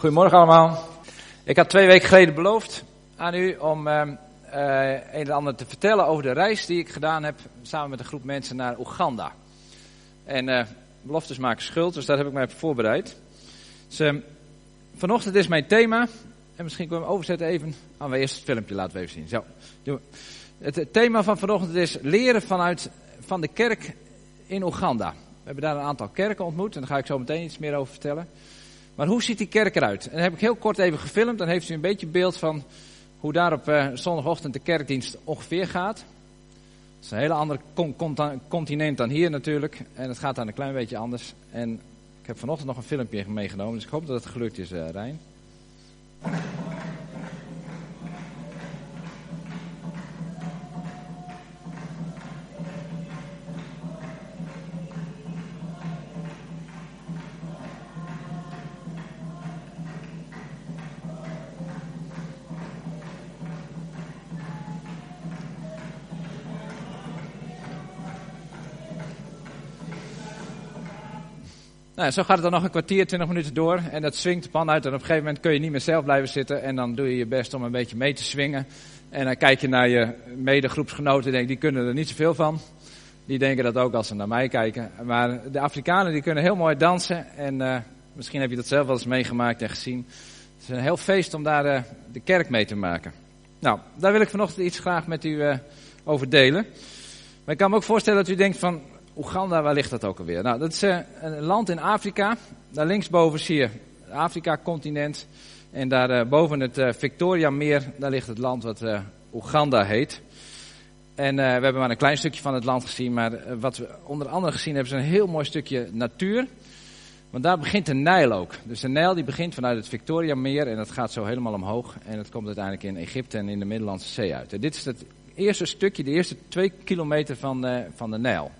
Goedemorgen allemaal. Ik had twee weken geleden beloofd aan u om uh, uh, een en ander te vertellen over de reis die ik gedaan heb samen met een groep mensen naar Oeganda. En uh, beloftes maken schuld, dus daar heb ik mij op voorbereid. Dus, uh, vanochtend is mijn thema, en misschien kunnen we hem overzetten even. Aan we eerst het filmpje laten we even zien. Zo, het, het thema van vanochtend is leren vanuit van de kerk in Oeganda. We hebben daar een aantal kerken ontmoet en daar ga ik zo meteen iets meer over vertellen. Maar hoe ziet die kerk eruit? En dat heb ik heel kort even gefilmd. Dan heeft u een beetje beeld van hoe daar op uh, zondagochtend de kerkdienst ongeveer gaat. Het is een hele andere continent dan hier natuurlijk. En het gaat dan een klein beetje anders. En ik heb vanochtend nog een filmpje meegenomen. Dus ik hoop dat het gelukt is, uh, Rijn. Nou, zo gaat het dan nog een kwartier, twintig minuten door. En dat swingt de pan uit. En op een gegeven moment kun je niet meer zelf blijven zitten. En dan doe je je best om een beetje mee te swingen. En dan kijk je naar je medegroepsgenoten en denk, die kunnen er niet zoveel van. Die denken dat ook als ze naar mij kijken. Maar de Afrikanen die kunnen heel mooi dansen. En uh, misschien heb je dat zelf wel eens meegemaakt en gezien. Het is een heel feest om daar uh, de kerk mee te maken. Nou, daar wil ik vanochtend iets graag met u uh, over delen. Maar ik kan me ook voorstellen dat u denkt van, Oeganda, waar ligt dat ook alweer? Nou, dat is uh, een land in Afrika. Daar linksboven zie je het Afrika-continent. En daar uh, boven het uh, Victoria-meer, daar ligt het land wat Oeganda heet. En we hebben maar een klein stukje van het land gezien. Maar wat we onder andere gezien hebben, is een heel mooi stukje natuur. Want daar begint de Nijl ook. Dus de Nijl die begint vanuit het Victoria-meer en dat gaat zo helemaal omhoog. En het komt uiteindelijk in Egypte en in de Middellandse Zee uit. En dit is het eerste stukje, de eerste twee kilometer van, van de Nijl.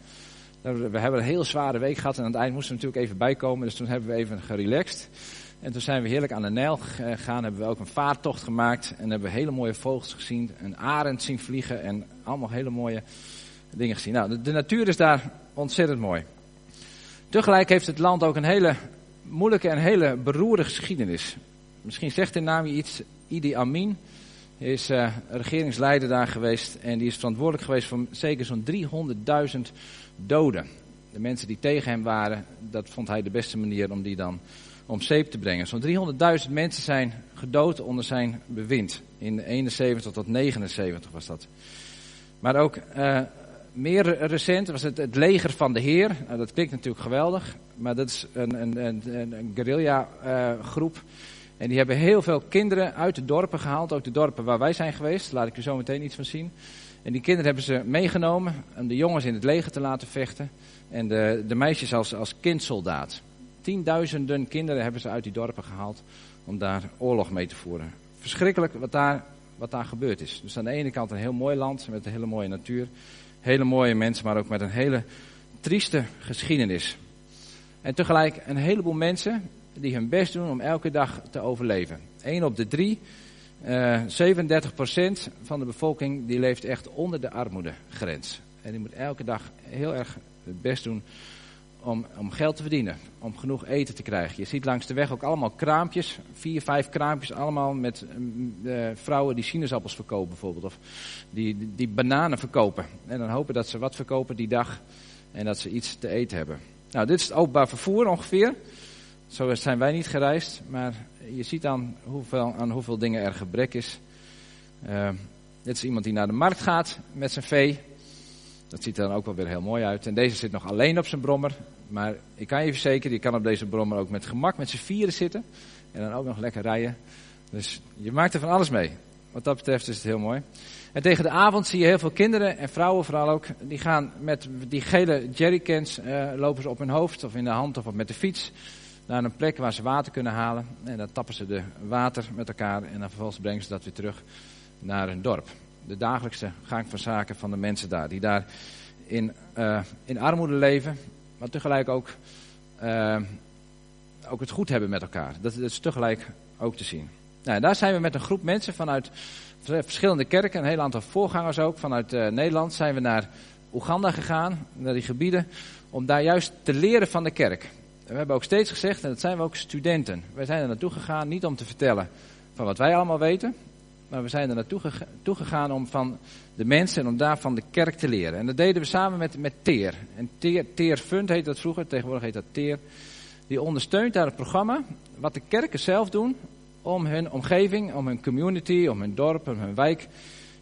We hebben een heel zware week gehad en aan het eind moesten we natuurlijk even bijkomen. Dus toen hebben we even gerelaxed. En toen zijn we heerlijk aan de Nijl gegaan. Hebben we ook een vaartocht gemaakt. En hebben we hele mooie vogels gezien. Een arend zien vliegen. En allemaal hele mooie dingen gezien. Nou, de, natuur is daar ontzettend mooi. Tegelijk heeft het land ook een hele moeilijke en hele beroerde geschiedenis. Misschien zegt de naam je iets. Idi Amin is uh, regeringsleider daar geweest. En die is verantwoordelijk geweest voor zeker zo'n 300.000 doden. De mensen die tegen hem waren, dat vond hij de beste manier om die dan om zeep te brengen. Zo'n 300.000 mensen zijn gedood onder zijn bewind. In 71 tot 79 was dat. Maar ook uh, meer recent was het het leger van de Heer. Nou, dat klinkt natuurlijk geweldig, maar dat is een, een, een, een guerrilla uh, groep. En die hebben heel veel kinderen uit de dorpen gehaald, ook de dorpen waar wij zijn geweest. Laat ik u zo meteen iets van zien. En die kinderen hebben ze meegenomen om de jongens in het leger te laten vechten. En de, de meisjes als, als kindsoldaat. Tienduizenden kinderen hebben ze uit die dorpen gehaald om daar oorlog mee te voeren. Verschrikkelijk wat daar, wat daar gebeurd is. Dus aan de ene kant een heel mooi land met een hele mooie natuur. Hele mooie mensen, maar ook met een hele trieste geschiedenis. En tegelijk een heleboel mensen die hun best doen om elke dag te overleven. Eén op de drie uh, eh, 37% van de bevolking die leeft echt onder de armoedegrens. En die moet elke dag heel erg het best doen om, om geld te verdienen. Om genoeg eten te krijgen. Je ziet langs de weg ook allemaal kraampjes. Vier, vijf kraampjes allemaal met uh, vrouwen die sinaasappels verkopen bijvoorbeeld. Of die, die, die bananen verkopen. En dan hopen dat ze wat verkopen die dag. En dat ze iets te eten hebben. Nou, dit is het openbaar vervoer ongeveer. Zo zijn wij niet gereisd, maar je ziet aan hoeveel, aan hoeveel dingen er gebrek is. Uh, dit is iemand die naar de markt gaat met zijn vee. Dat ziet er dan ook wel weer heel mooi uit. En deze zit nog alleen op zijn brommer. Maar ik kan je verzekeren, je kan op deze brommer ook met gemak met z'n vieren zitten. En dan ook nog lekker rijden. Dus je maakt er van alles mee. Wat dat betreft is het heel mooi. En tegen de avond zie je heel veel kinderen en vrouwen vooral ook. Die gaan met die gele jerrycans, uh, lopen ze op hun hoofd of in de hand of met de fiets naar een plek waar ze water kunnen halen. En dan tappen ze de water met elkaar en dan vervolgens brengen ze dat weer terug naar hun dorp. De dagelijkse gang van zaken van de mensen daar, die daar in, uh, in armoede leven, maar tegelijk ook, uh, ook het goed hebben met elkaar. Dat, is tegelijk ook te zien. Nou, daar zijn we met een groep mensen vanuit verschillende kerken, een heel aantal voorgangers ook, vanuit uh, Nederland, zijn we naar Oeganda gegaan, naar die gebieden, om daar juist te leren van de kerk. We hebben ook steeds gezegd, en dat zijn we ook studenten. Wij zijn er naartoe gegaan niet om te vertellen van wat wij allemaal weten, maar we zijn er naartoe gegaan om van de mensen en om daarvan de kerk te leren. En dat deden we samen met, met Teer. En Teer, Fund heet dat vroeger, tegenwoordig heet dat Teer. Die ondersteunt daar het programma, wat de kerken zelf doen, om hun omgeving, om hun community, om hun dorp, om hun wijk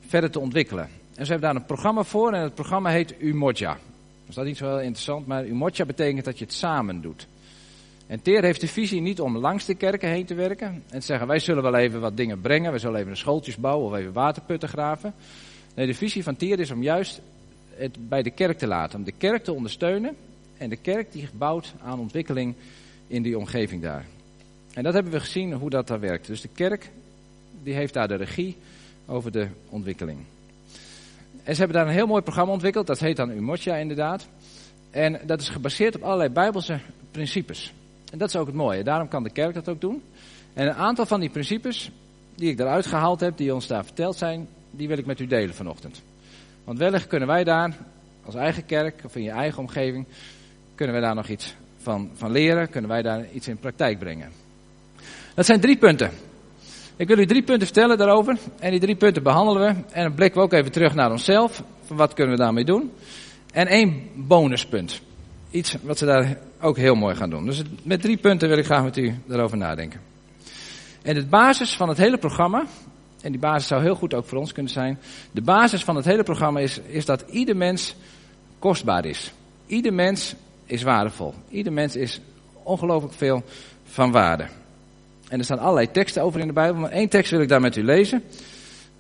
verder te ontwikkelen. En ze hebben daar een programma voor en het programma heet Umoja. Dat is dat niet zo heel interessant, maar Umoja betekent dat je het samen doet. En Teer heeft de visie niet om langs de kerken heen te werken en te zeggen wij zullen wel even wat dingen brengen, we zullen even schooltjes bouwen of even waterputten graven. Nee, de visie van Teer is om juist het bij de kerk te laten, om de kerk te ondersteunen en de kerk die bouwt aan ontwikkeling in die omgeving daar. En dat hebben we gezien hoe dat daar werkt. Dus de kerk die heeft daar de regie over de ontwikkeling. En ze hebben daar een heel mooi programma ontwikkeld, dat heet dan Umoja inderdaad. En dat is gebaseerd op allerlei bijbelse principes. En dat is ook het mooie, daarom kan de kerk dat ook doen. En een aantal van die principes die ik eruit gehaald heb, die ons daar verteld zijn, die wil ik met u delen vanochtend. Want wellicht kunnen wij daar, als eigen kerk of in je eigen omgeving, kunnen wij daar nog iets van, van leren, kunnen wij daar iets in praktijk brengen. Dat zijn drie punten. Ik wil u drie punten vertellen daarover. En die drie punten behandelen we. En dan blikken we ook even terug naar onszelf. Van wat kunnen we daarmee doen? En één bonuspunt. Iets wat ze daar ook heel mooi gaan doen. Dus met drie punten wil ik graag met u daarover nadenken. En de basis van het hele programma, en die basis zou heel goed ook voor ons kunnen zijn. De basis van het hele programma is, is dat ieder mens kostbaar is. Ieder mens is waardevol. Ieder mens is ongelooflijk veel van waarde. En er staan allerlei teksten over in de Bijbel, maar één tekst wil ik daar met u lezen.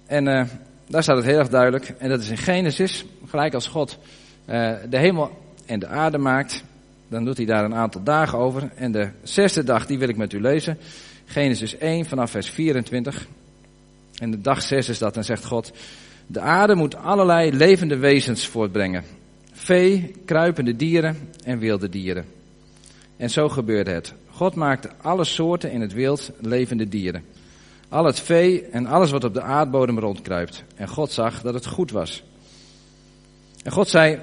En uh, daar staat het heel erg duidelijk. En dat is in Genesis, gelijk als God uh, de hemel en de aarde maakt. Dan doet hij daar een aantal dagen over. En de zesde dag, die wil ik met u lezen. Genesis 1 vanaf vers 24. En de dag 6 is dat, en zegt God. De aarde moet allerlei levende wezens voortbrengen. Vee, kruipende dieren en wilde dieren. En zo gebeurde het. God maakte alle soorten in het wild levende dieren. Al het vee en alles wat op de aardbodem rondkruipt. En God zag dat het goed was. En God zei,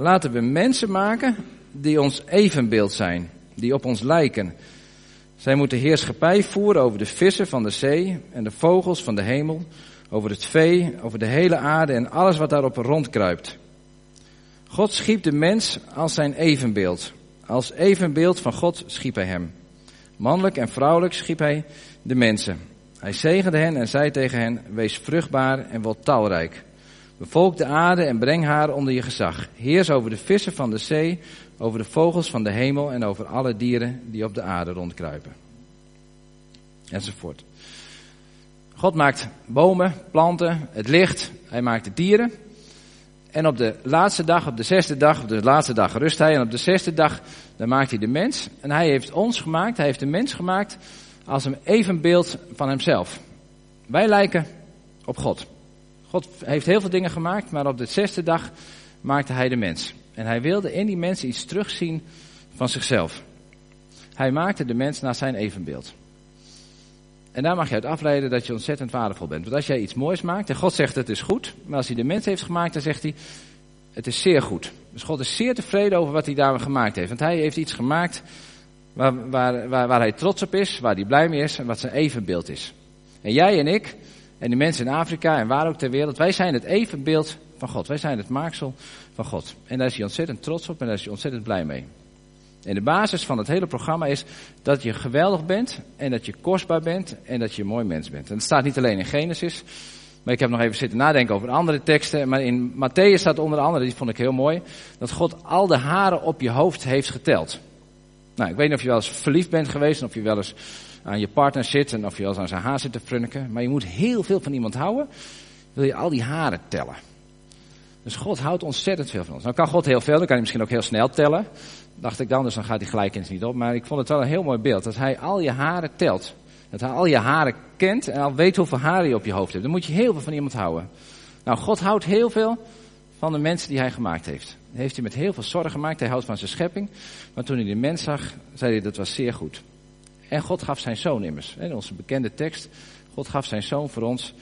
laten we mensen maken die ons evenbeeld zijn, die op ons lijken. Zij moeten heerschappij voeren over de vissen van de zee en de vogels van de hemel, over het vee, over de hele aarde en alles wat daarop rondkruipt. God schiep de mens als zijn evenbeeld. Als evenbeeld van God schiep hij hem. Mannelijk en vrouwelijk schiep hij de mensen. Hij zegende hen en zei tegen hen, wees vruchtbaar en word talrijk. Bevolk de aarde en breng haar onder je gezag. Heers over de vissen van de zee, over de vogels van de hemel en over alle dieren die op de aarde rondkruipen. Enzovoort. God maakt bomen, planten, het licht. Hij maakt de dieren. En op de laatste dag, op de zesde dag, op de laatste dag rust hij. En op de zesde dag, dan maakt hij de mens. En hij heeft ons gemaakt, hij heeft de mens gemaakt als een evenbeeld van hemzelf. Wij lijken op God. God heeft heel veel dingen gemaakt, maar op de zesde dag maakte hij de mens. En hij wilde in die mens iets terugzien van zichzelf. Hij maakte de mens naar zijn evenbeeld. En daar mag je uit afleiden dat je ontzettend waardevol bent. Want als jij iets moois maakt en God zegt het is goed, maar als hij de mens heeft gemaakt, dan zegt hij het is zeer goed. Dus God is zeer tevreden over wat hij daar gemaakt heeft. Want hij heeft iets gemaakt waar, waar, waar hij trots op is, waar hij blij mee is en wat zijn evenbeeld is. En jij en ik en de mensen in Afrika en waar ook ter wereld, wij zijn het evenbeeld van God. Wij zijn het maaksel van God. En daar is hij ontzettend trots op en daar is hij ontzettend blij mee. En de basis van het hele programma is dat je geweldig bent en dat je kostbaar bent en dat je een mooi mens bent. En dat staat niet alleen in Genesis, maar ik heb nog even zitten nadenken over andere teksten. Maar in Matthäus staat onder andere, die vond ik heel mooi, dat God al de haren op je hoofd heeft geteld. Nou, ik weet niet of je wel eens verliefd bent geweest en of je wel eens aan je partner zit en of je wel eens aan zijn haar zit te frunniken. Maar je moet heel veel van iemand houden, wil je al die haren tellen. Dus God houdt ontzettend veel van ons. Nou kan God heel veel, dan kan hij misschien ook heel snel tellen dacht ik dan, dus dan gaat die gelijkenis niet op. Maar ik vond het wel een heel mooi beeld. Dat hij al je haren telt. Dat hij al je haren kent en al weet hoeveel haren je op je hoofd hebt. Dan moet je heel veel van iemand houden. Nou, God houdt heel veel van de mensen die hij gemaakt heeft. Heeft hij met heel veel zorg gemaakt. Hij houdt van zijn schepping. Maar toen hij de mens zag, zei hij dat was zeer goed. En God gaf zijn zoon immers. In onze bekende tekst. God gaf zijn zoon voor ons,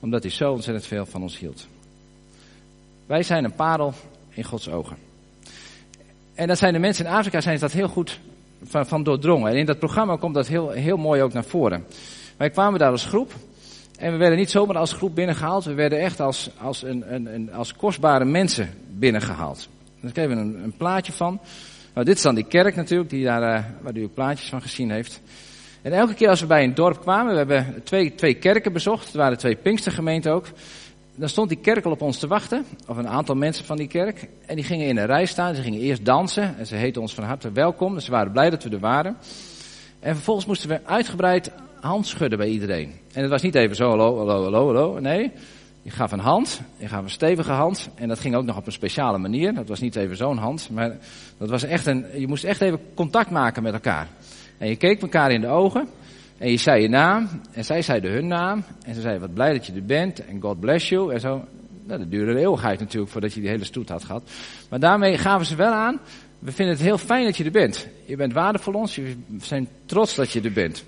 omdat hij zo ontzettend veel van ons hield. Wij zijn een parel in Gods ogen. En dat zijn de mensen in Afrika zijn dat heel goed van, van doordrongen. En in dat programma komt dat heel, heel mooi ook naar voren. Wij kwamen daar als groep. En we werden niet zomaar als groep binnengehaald. We werden echt als, als, een, een, als kostbare mensen binnengehaald. Daar kregen we een, een plaatje van. Nou, dit is dan die kerk natuurlijk, die daar, uh, waar u ook plaatjes van gezien heeft. En elke keer als we bij een dorp kwamen, we hebben twee, twee kerken bezocht. Het waren twee Pinkstergemeenten ook. Dan stond die kerk al op ons te wachten, of een aantal mensen van die kerk. En die gingen in een rij staan, ze gingen eerst dansen. En ze heten ons van harte welkom, dus ze waren blij dat we er waren. En vervolgens moesten we uitgebreid handschudden bij iedereen. En het was niet even zo, hallo, hallo, hallo, hallo. Nee, je gaf een hand, je gaf een stevige hand. En dat ging ook nog op een speciale manier. Dat was niet even zo'n hand, maar dat was echt een, je moest echt even contact maken met elkaar. En je keek elkaar in de ogen. En je zei je naam. En zij zeiden hun naam. En ze zeiden wat blij dat je er bent. En God bless you. En zo. Nou, dat duurde een eeuwigheid natuurlijk voordat je die hele stoet had gehad. Maar daarmee gaven ze wel aan. We vinden het heel fijn dat je er bent. Je bent waardevol ons. We zijn trots dat je er bent.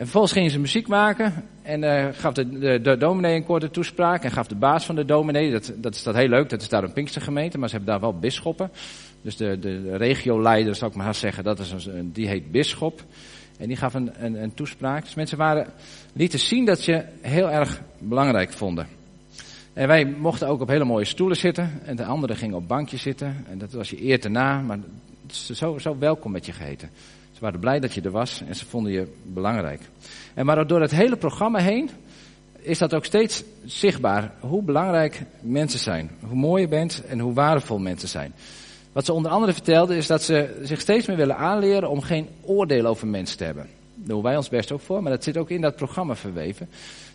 En vervolgens gingen ze muziek maken. En uh, gaf de, de, dominee een korte toespraak. En gaf de baas van de dominee. Dat, dat is dat heel leuk. Dat is daar een Pinkstergemeente. Maar ze hebben daar wel bisschoppen. Dus de, de, de regioleider, zou ik maar zeggen. Dat is een, die heet bisschop. En die gaf een, een, een toespraak. Dus mensen waren, lieten zien dat ze heel erg belangrijk vonden. En wij mochten ook op hele mooie stoelen zitten. En de anderen gingen op bankjes zitten. En dat was je eer te na. Maar zo, zo welkom met je geheten. Ze waren blij dat je er was en ze vonden je belangrijk. En maar door het hele programma heen is dat ook steeds zichtbaar hoe belangrijk mensen zijn. Hoe mooi je bent en hoe waardevol mensen zijn. Wat ze onder andere vertelde is dat ze zich steeds meer willen aanleren om geen oordeel over mensen te hebben. Daar doen wij ons best ook voor, maar dat zit ook in dat programma verweven.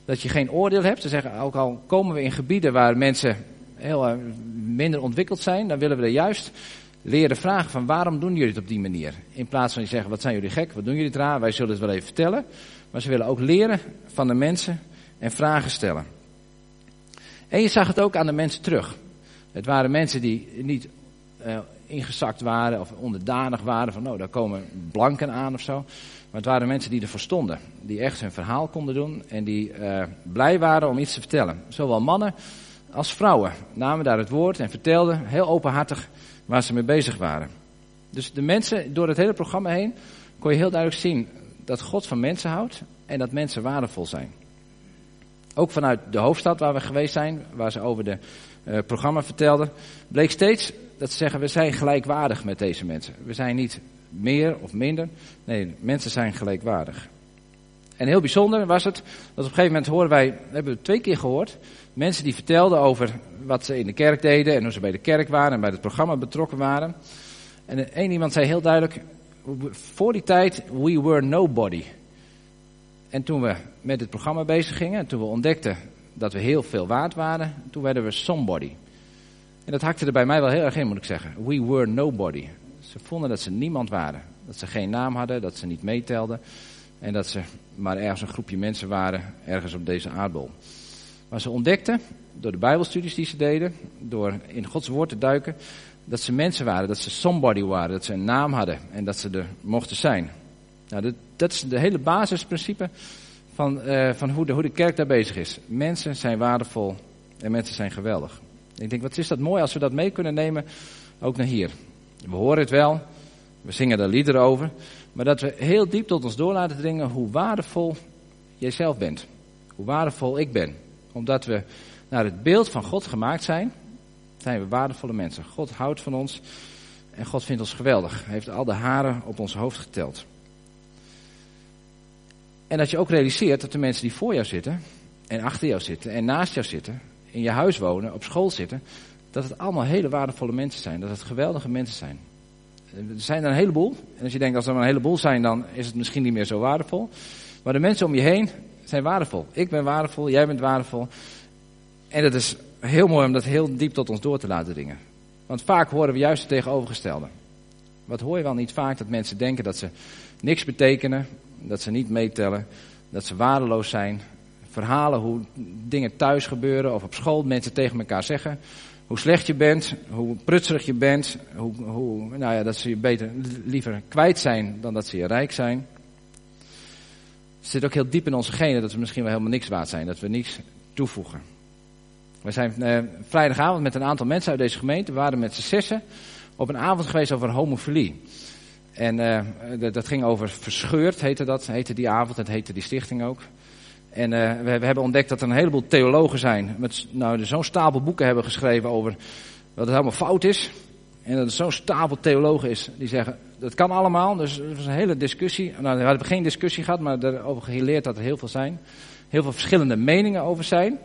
Dat je geen oordeel hebt. Ze zeggen, ook al komen we in gebieden waar mensen heel uh, minder ontwikkeld zijn, dan willen we er juist leren vragen van waarom doen jullie het op die manier. In plaats van je zeggen, wat zijn jullie gek, wat doen jullie raar, wij zullen het wel even vertellen. Maar ze willen ook leren van de mensen en vragen stellen. En je zag het ook aan de mensen terug. Het waren mensen die niet uh, ingezakt waren of onderdanig waren van nou daar komen blanken aan of zo. Maar het waren mensen die ervoor stonden. Die echt hun verhaal konden doen en die uh, blij waren om iets te vertellen. Zowel mannen als vrouwen namen daar het woord en vertelden heel openhartig waar ze mee bezig waren. Dus de mensen door het hele programma heen kon je heel duidelijk zien dat God van mensen houdt en dat mensen waardevol zijn. Ook vanuit de hoofdstad waar we geweest zijn, waar ze over de uh, programma vertelden, bleek steeds dat ze zeggen, we zijn gelijkwaardig met deze mensen. We zijn niet meer of minder. Nee, mensen zijn gelijkwaardig. En heel bijzonder was het, dat op een gegeven moment horen wij, hebben we twee keer gehoord, mensen die vertelden over wat ze in de kerk deden en hoe ze bij de kerk waren en bij het programma betrokken waren. En één iemand zei heel duidelijk, voor die tijd, we were nobody. En toen we met het programma bezig gingen, en toen we ontdekten dat we heel veel waard waren, toen werden we somebody. En dat hakte er bij mij wel heel erg in, moet ik zeggen. We were nobody. Ze vonden dat ze niemand waren. Dat ze geen naam hadden, dat ze niet meetelden. En dat ze maar ergens een groepje mensen waren, ergens op deze aardbol. Maar ze ontdekten, door de bijbelstudies die ze deden, door in Gods woord te duiken, dat ze mensen waren, dat ze somebody waren, dat ze een naam hadden en dat ze er mochten zijn. Nou, dat, dat is de hele basisprincipe van, uh, van hoe, de, hoe de kerk daar bezig is. Mensen zijn waardevol en mensen zijn geweldig. Ik denk, wat is dat mooi als we dat mee kunnen nemen, ook naar hier. We horen het wel, we zingen er liederen over, maar dat we heel diep tot ons door laten dringen hoe waardevol jijzelf bent. Hoe waardevol ik ben. Omdat we naar het beeld van God gemaakt zijn, zijn we waardevolle mensen. God houdt van ons en God vindt ons geweldig. Hij heeft al de haren op ons hoofd geteld. En dat je ook realiseert dat de mensen die voor jou zitten, en achter jou zitten, en naast jou zitten, in je huis wonen, op school zitten, dat het allemaal hele waardevolle mensen zijn. Dat het geweldige mensen zijn. Er zijn er een heleboel. En als je denkt, als er maar een heleboel zijn, dan is het misschien niet meer zo waardevol. Maar de mensen om je heen zijn waardevol. Ik ben waardevol, jij bent waardevol. En het is heel mooi om dat heel diep tot ons door te laten dringen. Want vaak horen we juist het tegenovergestelde. Wat hoor je wel niet vaak? Dat mensen denken dat ze niks betekenen, dat ze niet meetellen, dat ze waardeloos zijn, verhalen hoe dingen thuis gebeuren of op school mensen tegen elkaar zeggen. Hoe slecht je bent, hoe prutserig je bent, hoe, hoe, nou ja, dat ze je beter, liever kwijt zijn dan dat ze je rijk zijn. Zit ook heel diep in onze genen dat we misschien wel helemaal niks waard zijn, dat we niks toevoegen. We zijn eh, vrijdagavond met een aantal mensen uit deze gemeente, we waren met z'n zessen op een avond geweest over homofilie. En uh, dat, dat, ging over verscheurd, heette dat, heette die avond, dat heette die stichting ook. En uh, we, hebben ontdekt dat er een heleboel theologen zijn, met nou, zo'n stapel boeken hebben geschreven over wat het helemaal fout is. En dat er zo'n stapel theologen is die zeggen, dat kan allemaal. Dus er was een hele discussie. Nou, we hebben geen discussie gehad, maar erover geleerd dat er heel veel zijn. Heel veel verschillende meningen over zijn.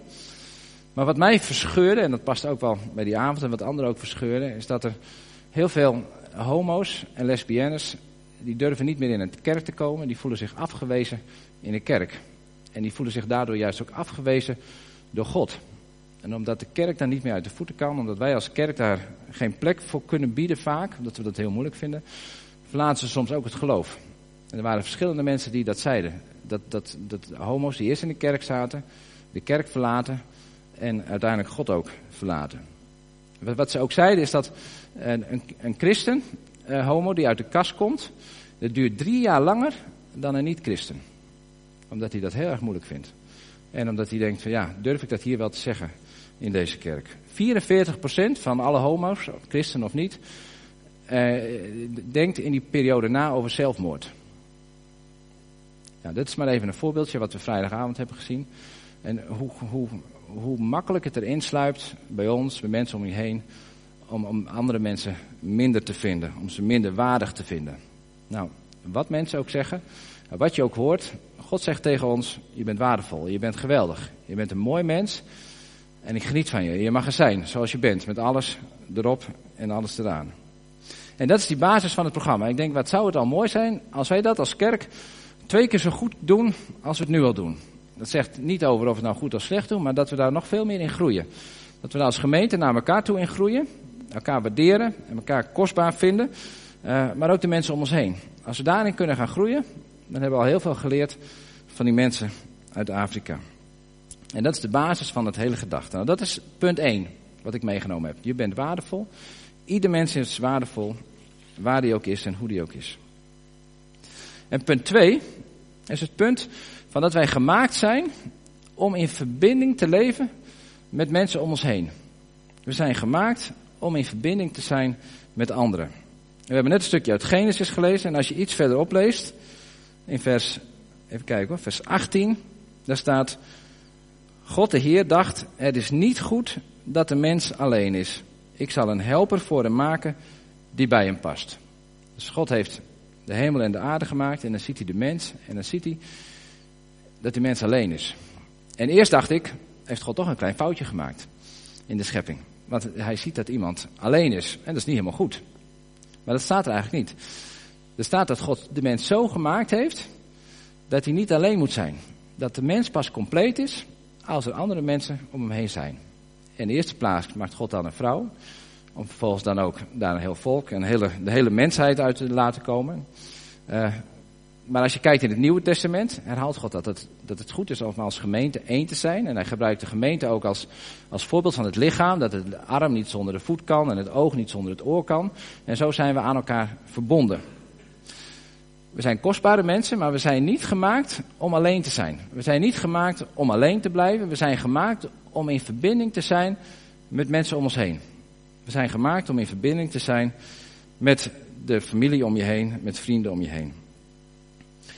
Maar wat mij verscheurde, en dat past ook wel bij die avond en wat anderen ook verscheurde, is dat er heel veel homo's en lesbiennes, die durven niet meer in een kerk te komen, die voelen zich afgewezen in de kerk. En die voelen zich daardoor juist ook afgewezen door God. En omdat de kerk daar niet meer uit de voeten kan, omdat wij als kerk daar geen plek voor kunnen bieden vaak, omdat we dat heel moeilijk vinden, verlaten ze soms ook het geloof. En er waren verschillende mensen die dat zeiden. Dat, dat, dat homo's die eerst in de kerk zaten, de kerk verlaten en uiteindelijk God ook verlaten. Wat ze ook zeiden is dat een, een, een christen, een homo die uit de kast komt, dat duurt drie jaar langer dan een niet-christen. Omdat hij dat heel erg moeilijk vindt. En omdat hij denkt van ja, durf ik dat hier wel te zeggen in deze kerk. 44% van alle homo's, christen of niet, eh, denkt in die periode na over zelfmoord. Ja, dit is maar even een voorbeeldje wat we vrijdagavond hebben gezien. En hoe, hoe, hoe makkelijk het erin sluipt bij ons, bij mensen om je heen, om, om andere mensen minder te vinden, om ze minder waardig te vinden. Nou, wat mensen ook zeggen, wat je ook hoort, God zegt tegen ons, je bent waardevol, je bent geweldig, je bent een mooi mens en ik geniet van je. Je mag er zijn zoals je bent, met alles erop en alles eraan. En dat is die basis van het programma. Ik denk, wat zou het al mooi zijn als wij dat als kerk twee keer zo goed doen als we het nu al doen. Dat zegt niet over of we het nou goed of slecht doen, maar dat we daar nog veel meer in groeien. Dat we daar als gemeente naar elkaar toe in groeien, elkaar waarderen en elkaar kostbaar vinden, uh, maar ook de mensen om ons heen. Als we daarin kunnen gaan groeien, dan hebben we al heel veel geleerd van die mensen uit Afrika. En dat is de basis van het hele gedachte. Nou, dat is punt 1 wat ik meegenomen heb. Je bent waardevol. Ieder mens is waardevol, waar die ook is en hoe die ook is. En punt 2 is het punt van dat wij gemaakt zijn om in verbinding te leven met mensen om ons heen. We zijn gemaakt om in verbinding te zijn met anderen. We hebben net een stukje uit Genesis gelezen en als je iets verderop leest, in vers, even kijken hoor, vers 18, daar staat, God de Heer dacht, het is niet goed dat de mens alleen is. Ik zal een helper voor hem maken die bij hem past. Dus God heeft de hemel en de aarde gemaakt en dan ziet hij de mens en dan ziet hij dat die mens alleen is. En eerst dacht ik, heeft God toch een klein foutje gemaakt in de schepping. Want hij ziet dat iemand alleen is en dat is niet helemaal goed. Maar dat staat er eigenlijk niet. Er staat dat God de mens zo gemaakt heeft dat hij niet alleen moet zijn. Dat de mens pas compleet is als er andere mensen om hem heen zijn. In de eerste plaats maakt God dan een vrouw. Om vervolgens dan ook daar een heel volk en hele, de hele mensheid uit te laten komen. Uh, maar als je kijkt in het Nieuwe Testament, herhaalt God dat het, dat het goed is om als gemeente één te zijn. En hij gebruikt de gemeente ook als, als voorbeeld van het lichaam. Dat het arm niet zonder de voet kan en het oog niet zonder het oor kan. En zo zijn we aan elkaar verbonden. We zijn kostbare mensen, maar we zijn niet gemaakt om alleen te zijn. We zijn niet gemaakt om alleen te blijven. We zijn gemaakt om in verbinding te zijn met mensen om ons heen. We zijn gemaakt om in verbinding te zijn met de familie om je heen, met vrienden om je heen.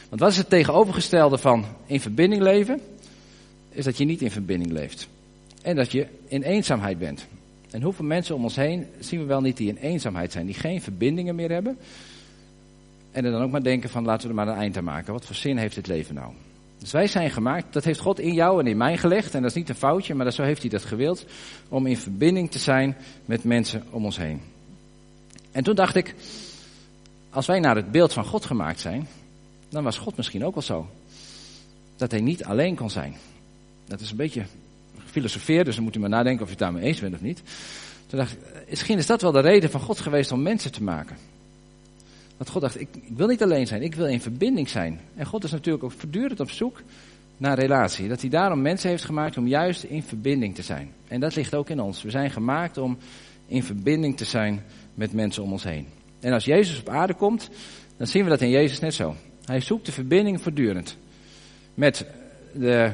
Want wat is het tegenovergestelde van in verbinding leven? Is dat je niet in verbinding leeft. En dat je in eenzaamheid bent. En hoeveel mensen om ons heen zien we wel niet die in eenzaamheid zijn, die geen verbindingen meer hebben. En er dan ook maar denken van laten we er maar een eind aan maken. Wat voor zin heeft het leven nou? Dus wij zijn gemaakt, dat heeft God in jou en in mij gelegd. En dat is niet een foutje, maar zo heeft hij dat gewild. Om in verbinding te zijn met mensen om ons heen. En toen dacht ik, als wij naar het beeld van God gemaakt zijn, dan was God misschien ook wel zo. Dat hij niet alleen kon zijn. Dat is een beetje gefilosofeerd, dus dan moet u maar nadenken of je het daarmee eens bent of niet. Toen dacht ik, misschien is dat wel de reden van God geweest om mensen te maken. Want God dacht, ik, ik wil niet alleen zijn, ik wil in verbinding zijn. En God is natuurlijk ook voortdurend op zoek naar relatie. Dat hij daarom mensen heeft gemaakt om juist in verbinding te zijn. En dat ligt ook in ons. We zijn gemaakt om in verbinding te zijn met mensen om ons heen. En als Jezus op aarde komt, dan zien we dat in Jezus net zo. Hij zoekt de verbinding voortdurend. Met de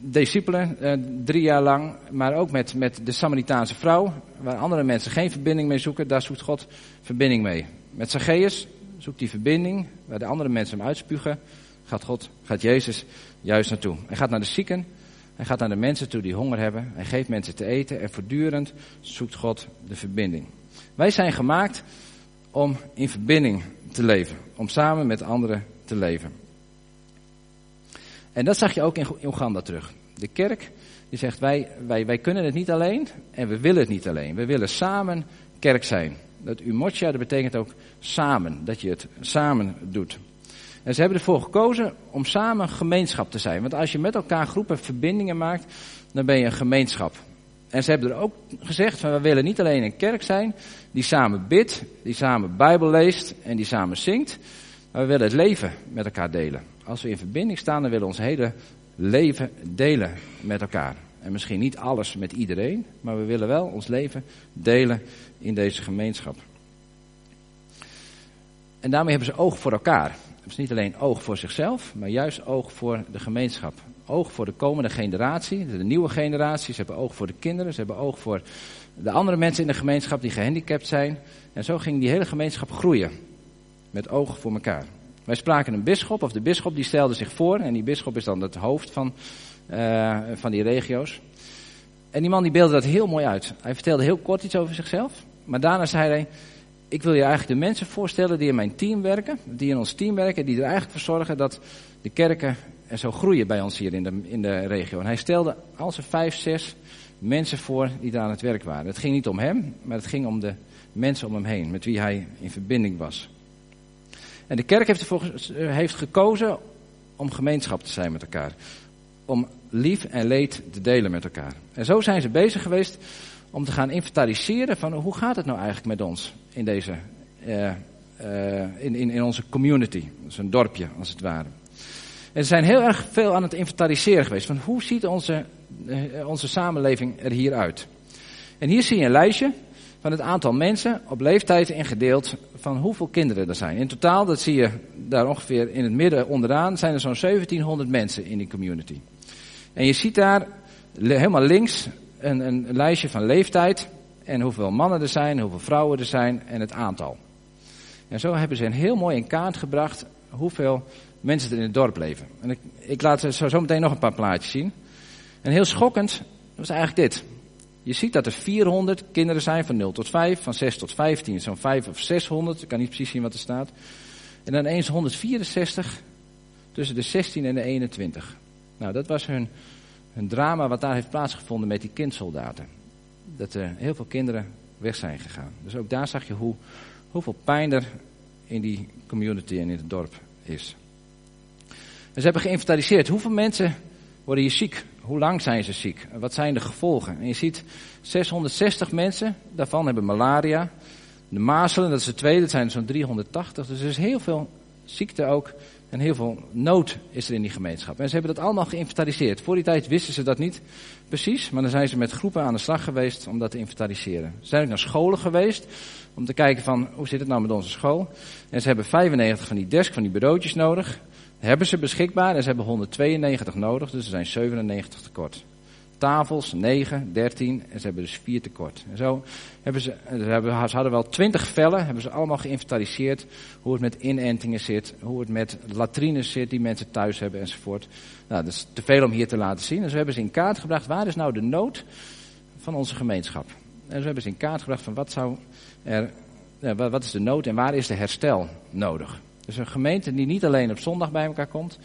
discipelen eh, drie jaar lang, maar ook met, met de Samaritaanse vrouw, waar andere mensen geen verbinding mee zoeken, daar zoekt God verbinding mee. Met Zacchaeus zoekt die verbinding, waar de andere mensen hem uitspugen, gaat God, gaat Jezus juist naartoe. Hij gaat naar de zieken, hij gaat naar de mensen toe die honger hebben, hij geeft mensen te eten en voortdurend zoekt God de verbinding. Wij zijn gemaakt om in verbinding te leven, om samen met anderen te leven. En dat zag je ook in Oeganda terug. De kerk die zegt wij, wij, wij kunnen het niet alleen en we willen het niet alleen. We willen samen kerk zijn. Dat umocha, dat betekent ook samen, dat je het samen doet. En ze hebben ervoor gekozen om samen gemeenschap te zijn. Want als je met elkaar groepen verbindingen maakt, dan ben je een gemeenschap. En ze hebben er ook gezegd van we willen niet alleen een kerk zijn die samen bidt, die samen Bijbel leest en die samen zingt. Maar we willen het leven met elkaar delen. Als we in verbinding staan, dan willen we ons hele leven delen met elkaar. En misschien niet alles met iedereen, maar we willen wel ons leven delen in deze gemeenschap. En daarmee hebben ze oog voor elkaar. Dus niet alleen oog voor zichzelf, maar juist oog voor de gemeenschap. Oog voor de komende generatie, de nieuwe generatie. Ze hebben oog voor de kinderen, ze hebben oog voor de andere mensen in de gemeenschap die gehandicapt zijn. En zo ging die hele gemeenschap groeien. Met oog voor elkaar. Wij spraken een bisschop, of de bisschop die stelde zich voor. En die bisschop is dan het hoofd van, uh, van die regio's. En die man die beelde dat heel mooi uit. Hij vertelde heel kort iets over zichzelf. Maar daarna zei hij, ik wil je eigenlijk de mensen voorstellen die in mijn team werken. Die in ons team werken, die er eigenlijk voor zorgen dat de kerken er zo groeien bij ons hier in de, in de regio. En hij stelde al zijn vijf, zes mensen voor die daar aan het werk waren. Het ging niet om hem, maar het ging om de mensen om hem heen, met wie hij in verbinding was. En de kerk heeft, ervoor, heeft gekozen om gemeenschap te zijn met elkaar. Om lief en leed te delen met elkaar. En zo zijn ze bezig geweest om te gaan inventariseren van hoe gaat het nou eigenlijk met ons in deze, uh, uh, in, in, onze community. Dat een dorpje als het ware. En ze zijn heel erg veel aan het inventariseren geweest van hoe ziet onze, uh, onze samenleving er hier uit. En hier zie je een lijstje van het aantal mensen op leeftijd ingedeeld van hoeveel kinderen er zijn. In totaal, dat zie je daar ongeveer in het midden onderaan, zijn er zo'n 1700 mensen in die community. En je ziet daar helemaal links een, een lijstje van leeftijd en hoeveel mannen er zijn, hoeveel vrouwen er zijn en het aantal. En zo hebben ze een heel mooi in kaart gebracht hoeveel mensen er in het dorp leven. En ik, ik laat zo, zo meteen nog een paar plaatjes zien. En heel schokkend was eigenlijk dit. Je ziet dat er 400 kinderen zijn van 0 tot 5, van 6 tot 15, zo'n 5 of 600. Ik kan niet precies zien wat er staat. En dan eens 164 tussen de 16 en de 21. Nou, dat was hun, drama wat daar heeft plaatsgevonden met die kindsoldaten. Dat er heel veel kinderen weg zijn gegaan. Dus ook daar zag je hoe, hoeveel pijn er in die community en in het dorp is. En ze hebben geïnventariseerd hoeveel mensen worden hier ziek hoe lang zijn ze ziek? Wat zijn de gevolgen? En je ziet 660 mensen, daarvan hebben malaria. De mazelen, dat is de tweede, dat zijn zo'n 380. Dus er is heel veel ziekte ook en heel veel nood is er in die gemeenschap. En ze hebben dat allemaal geïnventariseerd. Voor die tijd wisten ze dat niet precies, maar dan zijn ze met groepen aan de slag geweest om dat te inventariseren. Ze zijn ook naar scholen geweest om te kijken van hoe zit het nou met onze school. En ze hebben 95 van die desk, van die bureautjes nodig hebben ze beschikbaar en ze hebben 192 nodig, dus er zijn 97 tekort. Tafels 9, 13 en ze hebben dus 4 tekort. En zo hebben ze, ze, hebben, ze hadden wel 20 vellen, hebben ze allemaal geïnventariseerd hoe het met inentingen zit, hoe het met latrines zit die mensen thuis hebben enzovoort. Nou, dat is te veel om hier te laten zien. En zo hebben ze in kaart gebracht waar is nou de nood van onze gemeenschap. En zo hebben ze in kaart gebracht van wat zou er, wat is de nood en waar is de herstel nodig. Dus een gemeente die niet alleen op zondag bij elkaar komt,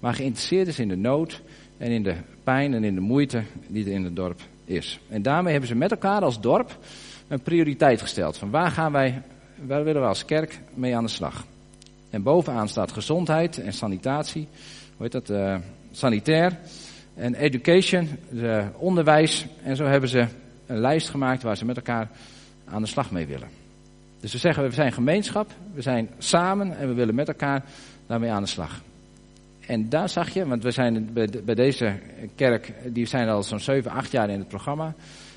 maar geïnteresseerd is in de nood en in de en in de moeite die er in het dorp is. En daarmee hebben ze met elkaar als dorp een prioriteit gesteld. Van waar gaan wij, waar willen we als kerk mee aan de slag? En bovenaan staat gezondheid en sanitatie, hoe heet dat, uh, sanitair en education, onderwijs. En zo hebben ze een lijst gemaakt waar ze met elkaar aan de slag mee willen. Dus we zeggen, we zijn gemeenschap, we zijn samen en we willen met elkaar daarmee aan de slag. En daar zag je, want we zijn bij deze kerk, die zijn al zo'n 7, 8 jaar in het programma.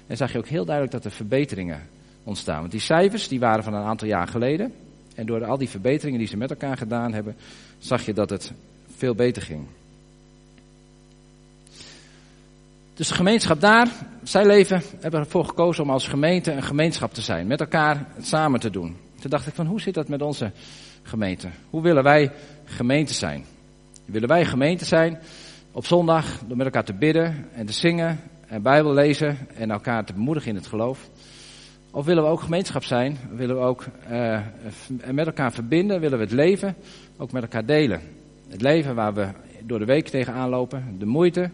En zag je ook heel duidelijk dat er verbeteringen ontstaan. Want die cijfers, die waren van een aantal jaar geleden. En door al die verbeteringen die ze met elkaar gedaan hebben, zag je dat het veel beter ging. Dus de gemeenschap daar, zij leven, hebben ervoor gekozen om als gemeente een gemeenschap te zijn. Met elkaar het samen te doen. Toen dacht ik van hoe zit dat met onze gemeente? Hoe willen wij gemeente zijn? Willen wij gemeente zijn op zondag door met elkaar te bidden en te zingen en Bijbel lezen en elkaar te bemoedigen in het geloof? Of willen we ook gemeenschap zijn? Willen we ook uh, met elkaar verbinden? Willen we het leven ook met elkaar delen? Het leven waar we door de week tegenaan lopen, de moeite,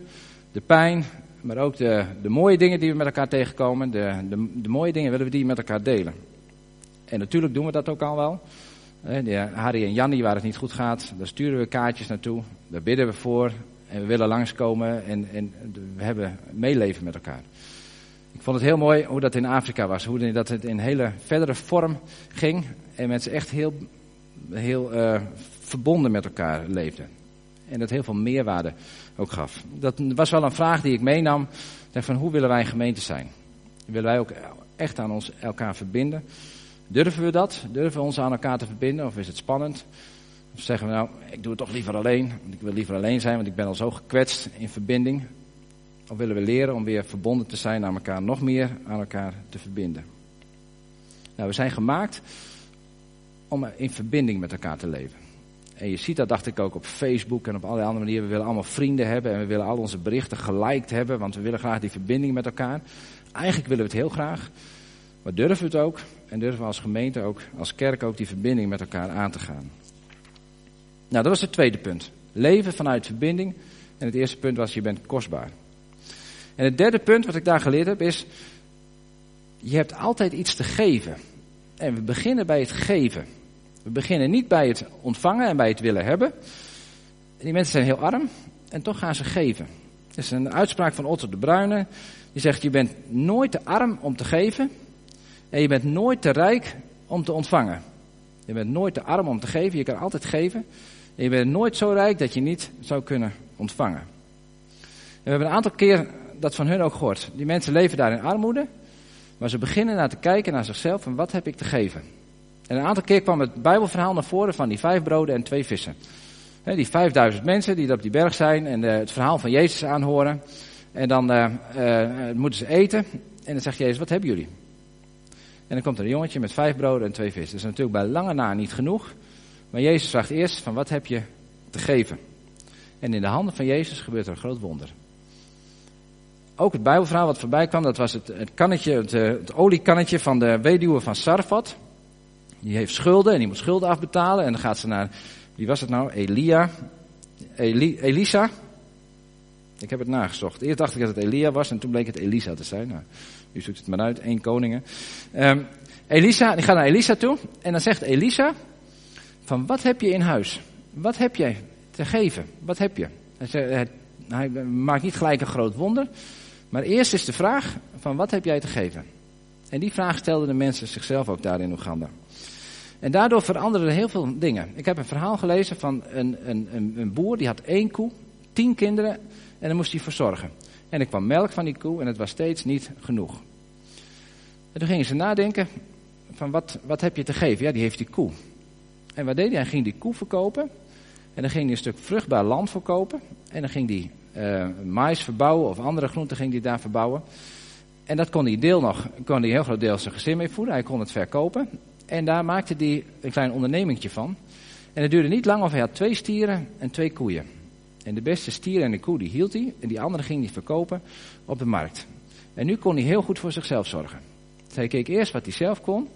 de pijn, maar ook de, de mooie dingen die we met elkaar tegenkomen, de, de, de mooie dingen willen we die met elkaar delen. En natuurlijk doen we dat ook al wel. Harry en Jannie, waar het niet goed gaat, daar sturen we kaartjes naartoe. Daar bidden we voor. En we willen langskomen en, en we hebben meeleven met elkaar. Ik vond het heel mooi hoe dat in Afrika was. Hoe dat het in hele verdere vorm ging. En mensen echt heel, heel uh, verbonden met elkaar leefden. En dat heel veel meerwaarde ook gaf. Dat was wel een vraag die ik meenam. Van hoe willen wij een gemeente zijn? Willen wij ook echt aan ons elkaar verbinden? Durven we dat? Durven we ons aan elkaar te verbinden? Of is het spannend? Of zeggen we nou, ik doe het toch liever alleen. Want ik wil liever alleen zijn, want ik ben al zo gekwetst in verbinding. Of willen we leren om weer verbonden te zijn aan elkaar, nog meer aan elkaar te verbinden? Nou, we zijn gemaakt om in verbinding met elkaar te leven. En je ziet dat, dacht ik ook, op Facebook en op allerlei andere manieren. We willen allemaal vrienden hebben en we willen al onze berichten geliked hebben, want we willen graag die verbinding met elkaar. Eigenlijk willen we het heel graag, maar durven we het ook? En durven we als gemeente ook, als kerk ook, die verbinding met elkaar aan te gaan? Nou, dat was het tweede punt. Leven vanuit verbinding. En het eerste punt was, je bent kostbaar. En het derde punt wat ik daar geleerd heb is, je hebt altijd iets te geven. En we beginnen bij het geven. We beginnen niet bij het ontvangen en bij het willen hebben. Die mensen zijn heel arm en toch gaan ze geven. Dat is een uitspraak van Otto de Bruyne. Die zegt, je bent nooit te arm om te geven en je bent nooit te rijk om te ontvangen. Je bent nooit te arm om te geven, je kan altijd geven. En je bent nooit zo rijk dat je niet zou kunnen ontvangen. En we hebben een aantal keer dat van hun ook gehoord. Die mensen leven daar in armoede, maar ze beginnen naar te kijken naar zichzelf en wat heb ik te geven. En een aantal keer kwam het Bijbelverhaal naar voren van die vijf broden en twee vissen. die vijfduizend mensen die op die berg zijn en eh, het verhaal van Jezus aanhoren. En dan uh, uh, moeten ze eten. En dan zegt Jezus, wat hebben jullie? En dan komt er een jongetje met vijf broden en twee vissen. Dat is natuurlijk bij lange na niet genoeg. Maar Jezus vraagt eerst van wat heb je te geven? En in de handen van Jezus gebeurt er een groot wonder. Ook het Bijbelverhaal wat voorbij kwam, dat was het, het kannetje, het, het oliekannetje van de weduwe van Sarfat. Die heeft schulden en die moet schulden afbetalen. En dan gaat ze naar, wie was het nou? Elia. Eli, Elisa. Ik heb het nagezocht. Eerst dacht ik dat het Elia was en toen bleek het Elisa te zijn. Nou, u zoekt het maar uit, één koningen. Um, Elisa, die gaat naar Elisa toe en dan zegt Elisa, van wat heb je in huis? Wat heb jij te geven? Wat heb je? Hij, hij maakt niet gelijk een groot wonder, maar eerst is de vraag van wat heb jij te geven? En die vraag stelden de mensen zichzelf ook daar in Oeganda. En daardoor veranderden heel veel dingen. Ik heb een verhaal gelezen van een, een, een, boer die had één koe, tien kinderen en dan moest hij verzorgen. En er kwam melk van die koe en het was steeds niet genoeg. En toen gingen ze nadenken van wat, wat heb je te geven? Ja, die heeft die koe. En wat deed hij? Hij ging die koe verkopen. En dan ging hij een stuk vruchtbaar land verkopen. En dan ging hij uh, mais verbouwen of andere groenten ging hij daar verbouwen. En dat kon hij deel nog, kon hij heel groot deel zijn gezin mee voeden. Hij kon het verkopen. En daar maakte hij een klein ondernemingje van. En het duurde niet lang of hij had twee stieren en twee koeien. En de beste stier en de koe die hield hij. En die andere ging hij verkopen op de markt. En nu kon hij heel goed voor zichzelf zorgen. hij keek eerst wat hij zelf kon.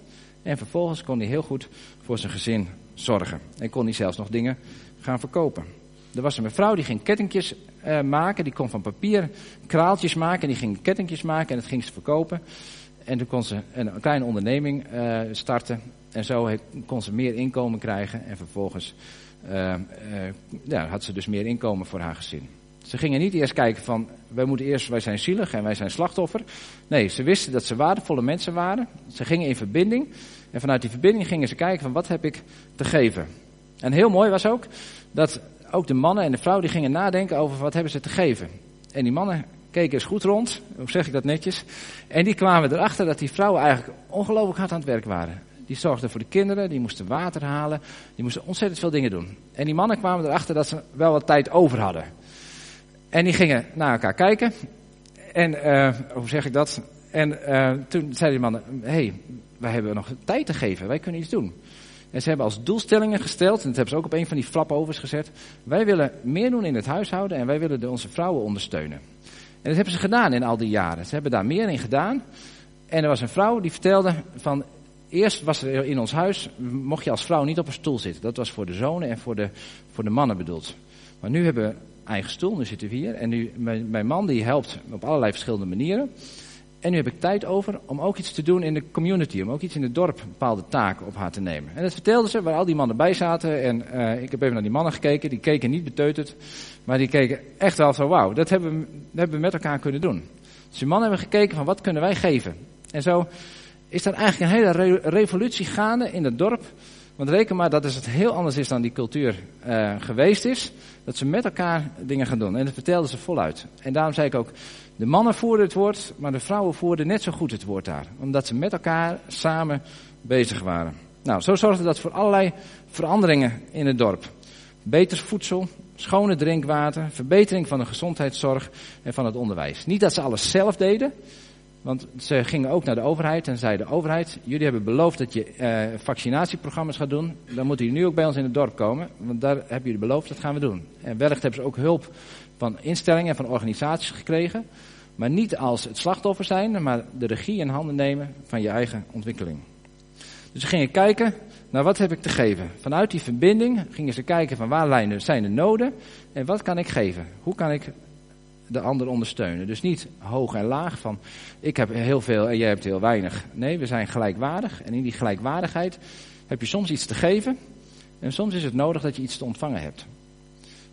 En vervolgens kon hij heel goed voor zijn gezin zorgen. En kon hij zelfs nog dingen gaan verkopen. Er was een mevrouw die ging kettingjes uh, maken. Die kon van papier kraaltjes maken. En die ging kettingjes maken en dat ging ze verkopen. En toen kon ze een kleine onderneming uh, starten. En zo kon ze meer inkomen krijgen. En vervolgens uh, ja, had ze dus meer inkomen voor haar gezin. Ze gingen niet eerst kijken van, wij moeten eerst, wij zijn zielig en wij zijn slachtoffer. Nee, ze wisten dat ze waardevolle mensen waren. Ze gingen in verbinding. En vanuit die verbinding gingen ze kijken van, wat heb ik te geven? En heel mooi was ook, dat ook de mannen en de vrouw die gingen nadenken over wat hebben ze te geven. En die mannen keken eens goed rond, hoe zeg ik dat netjes. En die kwamen erachter dat die vrouwen eigenlijk ongelooflijk hard aan het werk waren. Die zorgden voor de kinderen, die moesten water halen, die moesten ontzettend veel dingen doen. En die mannen kwamen erachter dat ze wel wat tijd over hadden. En die gingen naar elkaar kijken. En uh, hoe zeg ik dat? En uh, toen zeiden die mannen, hey, wij hebben nog tijd te geven, wij kunnen iets doen. En ze hebben als doelstellingen gesteld, en dat hebben ze ook op een van die flapovers gezet. Wij willen meer doen in het huishouden en wij willen onze vrouwen ondersteunen. En dat hebben ze gedaan in al die jaren. Ze hebben daar meer in gedaan. En er was een vrouw die vertelde van, eerst was er in ons huis, mocht je als vrouw niet op een stoel zitten. Dat was voor de zonen en voor de, voor de mannen bedoeld. Maar nu hebben we eigen stoel, nu zitten we hier. En nu, mijn, mijn man die helpt op allerlei verschillende manieren. En nu heb ik tijd over om ook iets te doen in de community. Om ook iets in het dorp bepaalde taken op haar te nemen. En dat vertelde ze, waar al die mannen bij zaten. En uh, ik heb even naar die mannen gekeken. Die keken niet beteuterd. Maar die keken echt wel zo, wauw, dat hebben, we, dat hebben we met elkaar kunnen doen. Dus die mannen hebben gekeken van wat kunnen wij geven. En zo is er eigenlijk een hele re revolutie gaande in het dorp. Want reken maar dat het heel anders is dan die cultuur uh, geweest is. Dat ze met elkaar dingen gaan doen. En dat vertelden ze voluit. En daarom zei ik ook, de mannen voerden het woord, maar de vrouwen voerden net zo goed het woord daar. Omdat ze met elkaar samen bezig waren. Nou, zo zorgde dat voor allerlei veranderingen in het dorp. Beter voedsel, schone drinkwater, verbetering van de gezondheidszorg en van het onderwijs. Niet dat ze alles zelf deden, want ze gingen ook naar de overheid en zeiden: Overheid, jullie hebben beloofd dat je eh, vaccinatieprogramma's gaat doen. Dan moeten jullie nu ook bij ons in het dorp komen, want daar hebben jullie beloofd, dat gaan we doen. En wellicht hebben ze ook hulp van instellingen en van organisaties gekregen. Maar niet als het slachtoffer zijn, maar de regie in handen nemen van je eigen ontwikkeling. Dus ze gingen kijken naar wat heb ik te geven. Vanuit die verbinding gingen ze kijken van waar zijn de noden en wat kan ik geven. Hoe kan ik de ander ondersteunen. Dus niet hoog en laag van ik heb heel veel en jij hebt heel weinig. Nee, we zijn gelijkwaardig en in die gelijkwaardigheid heb je soms iets te geven en soms is het nodig dat je iets te ontvangen hebt.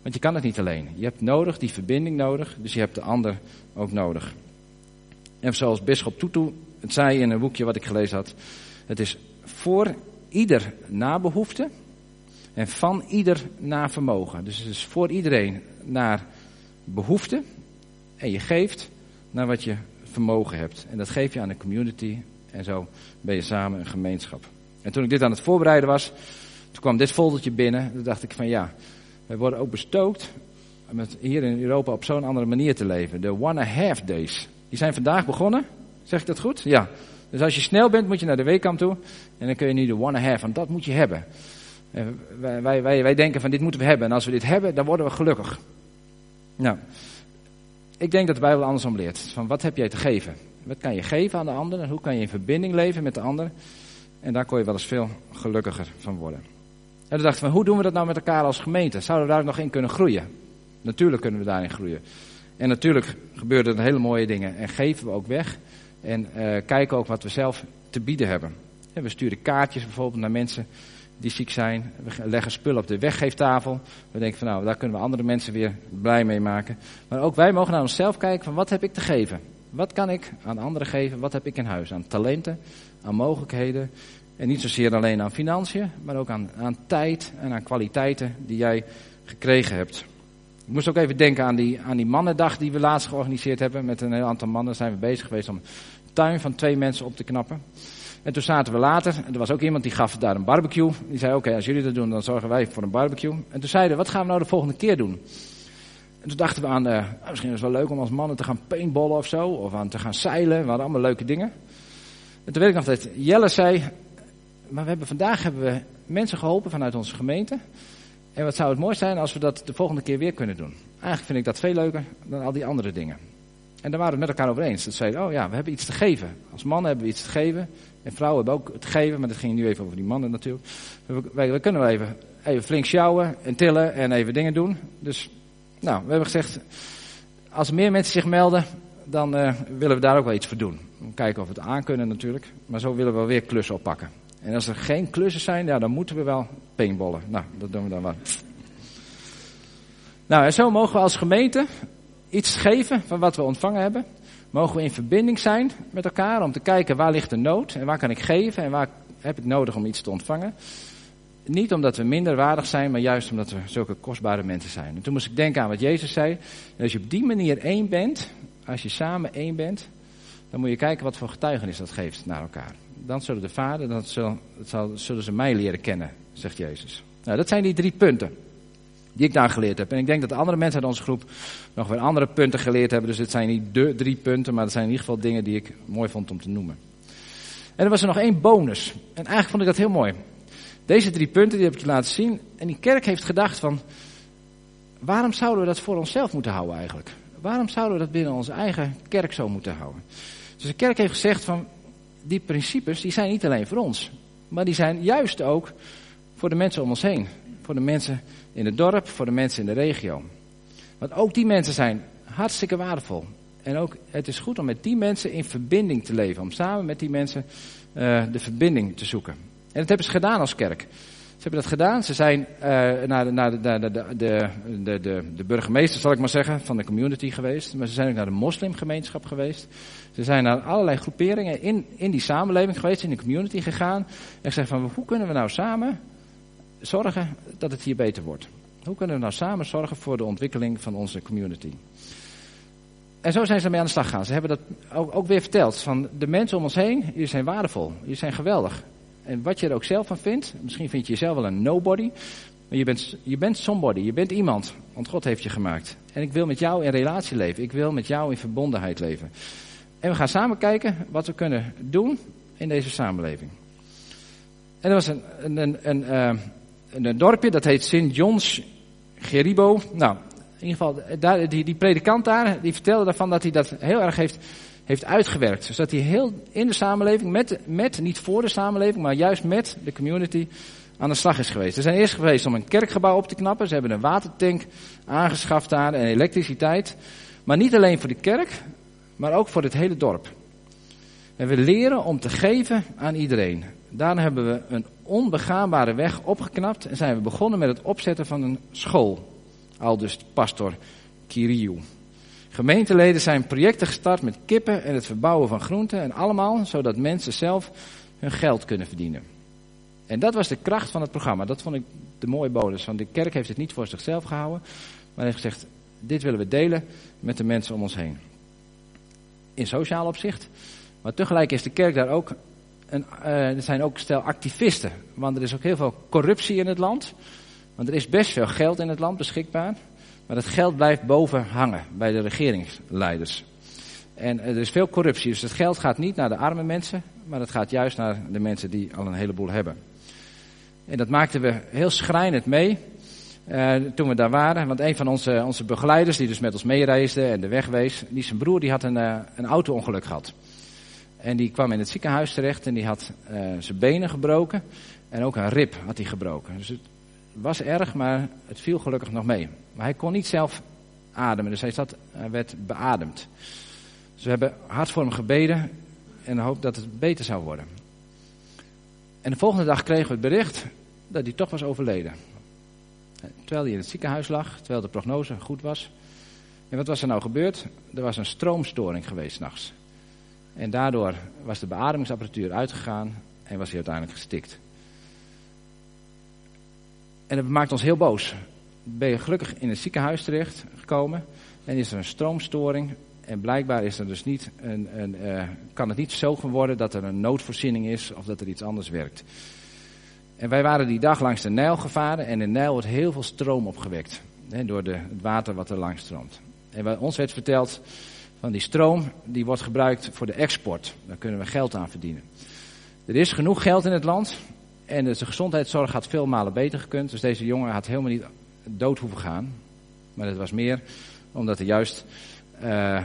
Want je kan het niet alleen. Je hebt nodig die verbinding nodig, dus je hebt de ander ook nodig. En zoals Bisschop Tutu het zei in een boekje wat ik gelezen had, het is voor ieder na behoefte en van ieder naar vermogen. Dus het is voor iedereen naar behoefte en je geeft naar wat je vermogen hebt. En dat geef je aan de community en zo ben je samen een gemeenschap. En toen ik dit aan het voorbereiden was, toen kwam dit foldertje binnen. Toen dacht ik van ja, wij worden ook bestookt met hier in Europa op zo'n andere manier te leven. De one and a half days. Die zijn vandaag begonnen. Zeg ik dat goed? Ja. Dus als je snel bent, moet je naar de weekkamp toe. En dan kun je nu de one and a half, want dat moet je hebben. Wij, wij, wij, wij denken van dit moeten we hebben. En als we dit hebben, dan worden we gelukkig. Nou, ik denk dat de Bijbel andersom leert. Van wat heb jij te geven? Wat kan je geven aan de ander? En hoe kan je in verbinding leven met de ander? En daar kon je wel eens veel gelukkiger van worden. En toen dachten we, hoe doen we dat nou met elkaar als gemeente? Zouden we daar nog in kunnen groeien? Natuurlijk kunnen we daarin groeien. En natuurlijk gebeuren er hele mooie dingen. En geven we ook weg. En uh, kijken ook wat we zelf te bieden hebben. En we sturen kaartjes bijvoorbeeld naar mensen die ziek zijn. We leggen spullen op de weggeeftafel. We denken van nou, daar kunnen we andere mensen weer blij mee maken. Maar ook wij mogen naar onszelf kijken van wat heb ik te geven? Wat kan ik aan anderen geven? Wat heb ik in huis? Aan talenten, aan mogelijkheden. En niet zozeer alleen aan financiën, maar ook aan, aan tijd en aan kwaliteiten die jij gekregen hebt. Ik moest ook even denken aan die, aan die mannendag die we laatst georganiseerd hebben. Met een heel aantal mannen zijn we bezig geweest om een tuin van twee mensen op te knappen. En toen zaten we later, en er was ook iemand die gaf daar een barbecue. Die zei, oké, als jullie dat doen, dan zorgen wij voor een barbecue. En toen zeiden we, wat gaan we nou de volgende keer doen? En toen dachten we aan, uh, misschien is het wel leuk om als mannen te gaan paintballen of zo. Of aan te gaan zeilen. We hadden allemaal leuke dingen. En toen weet ik nog dat Jelle zei, maar we hebben, vandaag hebben we mensen geholpen vanuit onze gemeente. En wat zou het mooi zijn als we dat de volgende keer weer kunnen doen. Eigenlijk vind ik dat veel leuker dan al die andere dingen. En daar waren we het met elkaar over eens. Dat zeiden, oh ja, we hebben iets te geven. Als mannen hebben we iets te geven. En vrouwen hebben ook te geven, maar dat ging nu even over die mannen natuurlijk. We, kunnen wel even, even flink sjouwen en tillen en even dingen doen. Dus, nou, we hebben gezegd, als er meer mensen zich melden, dan uh, willen we daar ook wel iets voor doen. We kijken of we het aan kunnen natuurlijk, maar zo willen we wel weer klussen oppakken. En als er geen klussen zijn, ja, dan moeten we wel paintballen. Nou, dat doen we dan wel. Nou, en zo mogen we als gemeente iets geven van wat we ontvangen hebben. Mogen we in verbinding zijn met elkaar om te kijken waar ligt de nood en waar kan ik geven en waar heb ik nodig om iets te ontvangen. Niet omdat we minder waardig zijn, maar juist omdat we zulke kostbare mensen zijn. En toen moest ik denken aan wat Jezus zei. als je op die manier één bent, als je samen één bent, dan moet je kijken wat voor getuigenis dat geeft naar elkaar. Dan zullen de Vader, dan zullen, zullen ze mij leren kennen, zegt Jezus. Nou, dat zijn die drie punten. Die ik daar geleerd heb. En ik denk dat de andere mensen uit onze groep nog weer andere punten geleerd hebben. Dus het zijn niet de drie punten, maar het zijn in ieder geval dingen die ik mooi vond om te noemen. En er was er nog één bonus. En eigenlijk vond ik dat heel mooi. Deze drie punten die heb ik je laten zien. En die kerk heeft gedacht van, waarom zouden we dat voor onszelf moeten houden eigenlijk? Waarom zouden we dat binnen onze eigen kerk zo moeten houden? Dus de kerk heeft gezegd van, die principes die zijn niet alleen voor ons. Maar die zijn juist ook voor de mensen om ons heen. Voor de mensen in het dorp, voor de mensen in de regio. Want ook die mensen zijn hartstikke waardevol. En ook het is goed om met die mensen in verbinding te leven. Om samen met die mensen uh, de verbinding te zoeken. En dat hebben ze gedaan als kerk. Ze hebben dat gedaan. Ze zijn uh, naar, de, naar de, de, de, de burgemeester, zal ik maar zeggen, van de community geweest. Maar ze zijn ook naar de moslimgemeenschap geweest. Ze zijn naar allerlei groeperingen in, in die samenleving geweest, in de community gegaan. En gezegd van, hoe kunnen we nou samen zorgen dat het hier beter wordt? Hoe kunnen we nou samen zorgen voor de ontwikkeling van onze community? En zo zijn ze mee aan de slag gegaan. Ze hebben dat ook, ook weer verteld. Van de mensen om ons heen, jullie zijn waardevol. Jullie zijn geweldig. En wat je er ook zelf van vindt, misschien vind je jezelf wel een nobody. Maar je bent, je bent somebody, je bent iemand. Want God heeft je gemaakt. En ik wil met jou in relatie leven. Ik wil met jou in verbondenheid leven. En we gaan samen kijken wat we kunnen doen in deze samenleving. En er was een, een, een, een, uh, een dorpje, dat heet Sint John's Geribo. Nou, in ieder geval, daar, die, die predikant daar, die vertelde daarvan dat hij dat heel erg heeft, heeft uitgewerkt. Dus dat hij heel in de samenleving, met, met, niet voor de samenleving, maar juist met de community aan de slag is geweest. Ze zijn eerst geweest om een kerkgebouw op te knappen. Ze hebben een watertank aangeschaft daar en elektriciteit. Maar niet alleen voor de kerk, maar ook voor het hele dorp. En we leren om te geven aan iedereen. Daarna hebben we een onbegaanbare weg opgeknapt en zijn we begonnen met het opzetten van een school. Al dus pastor Kiriou. Gemeenteleden zijn projecten gestart met kippen en het verbouwen van groenten en allemaal zodat mensen zelf hun geld kunnen verdienen. En dat was de kracht van het programma. Dat vond ik de mooie bonus. Want de kerk heeft het niet voor zichzelf gehouden, maar heeft gezegd: dit willen we delen met de mensen om ons heen. In sociaal opzicht. Maar tegelijk is de kerk daar ook. Een, uh, er zijn ook stel activisten. Want er is ook heel veel corruptie in het land. Want er is best veel geld in het land beschikbaar. Maar dat geld blijft boven hangen bij de regeringsleiders. En er is veel corruptie, dus het geld gaat niet naar de arme mensen, maar het gaat juist naar de mensen die al een heleboel hebben. En dat maakten we heel schrijnend mee uh, toen we daar waren. Want een van onze, onze begeleiders, die dus met ons meereisde en de weg wees, die zijn broer die had een, uh, een auto-ongeluk gehad. En die kwam in het ziekenhuis terecht en die had uh, zijn benen gebroken. En ook een rib had hij gebroken. Dus het was erg, maar het viel gelukkig nog mee. Maar hij kon niet zelf ademen, dus hij werd beademd. Dus we hebben hard voor hem gebeden en hoop dat het beter zou worden. En de volgende dag kregen we het bericht dat hij toch was overleden. Terwijl hij in het ziekenhuis lag, terwijl de prognose goed was. En wat was er nou gebeurd? Er was een stroomstoring geweest s'nachts. En daardoor was de beademingsapparatuur uitgegaan en was hij uiteindelijk gestikt. En dat maakt ons heel boos. Ben je gelukkig in het ziekenhuis terecht gekomen en is er een stroomstoring. En blijkbaar is er dus niet een, een, uh, kan het niet zo geworden dat er een noodvoorziening is of dat er iets anders werkt. En wij waren die dag langs de Nijl gevaren en in Nijl wordt heel veel stroom opgewekt. Hè, door de, het water wat er langs stroomt. En bij ons werd verteld van die stroom die wordt gebruikt voor de export. Daar kunnen we geld aan verdienen. Er is genoeg geld in het land en de gezondheidszorg had veel malen beter gekund. Dus deze jongen had helemaal niet dood hoeven gaan. Maar het was meer omdat er juist uh,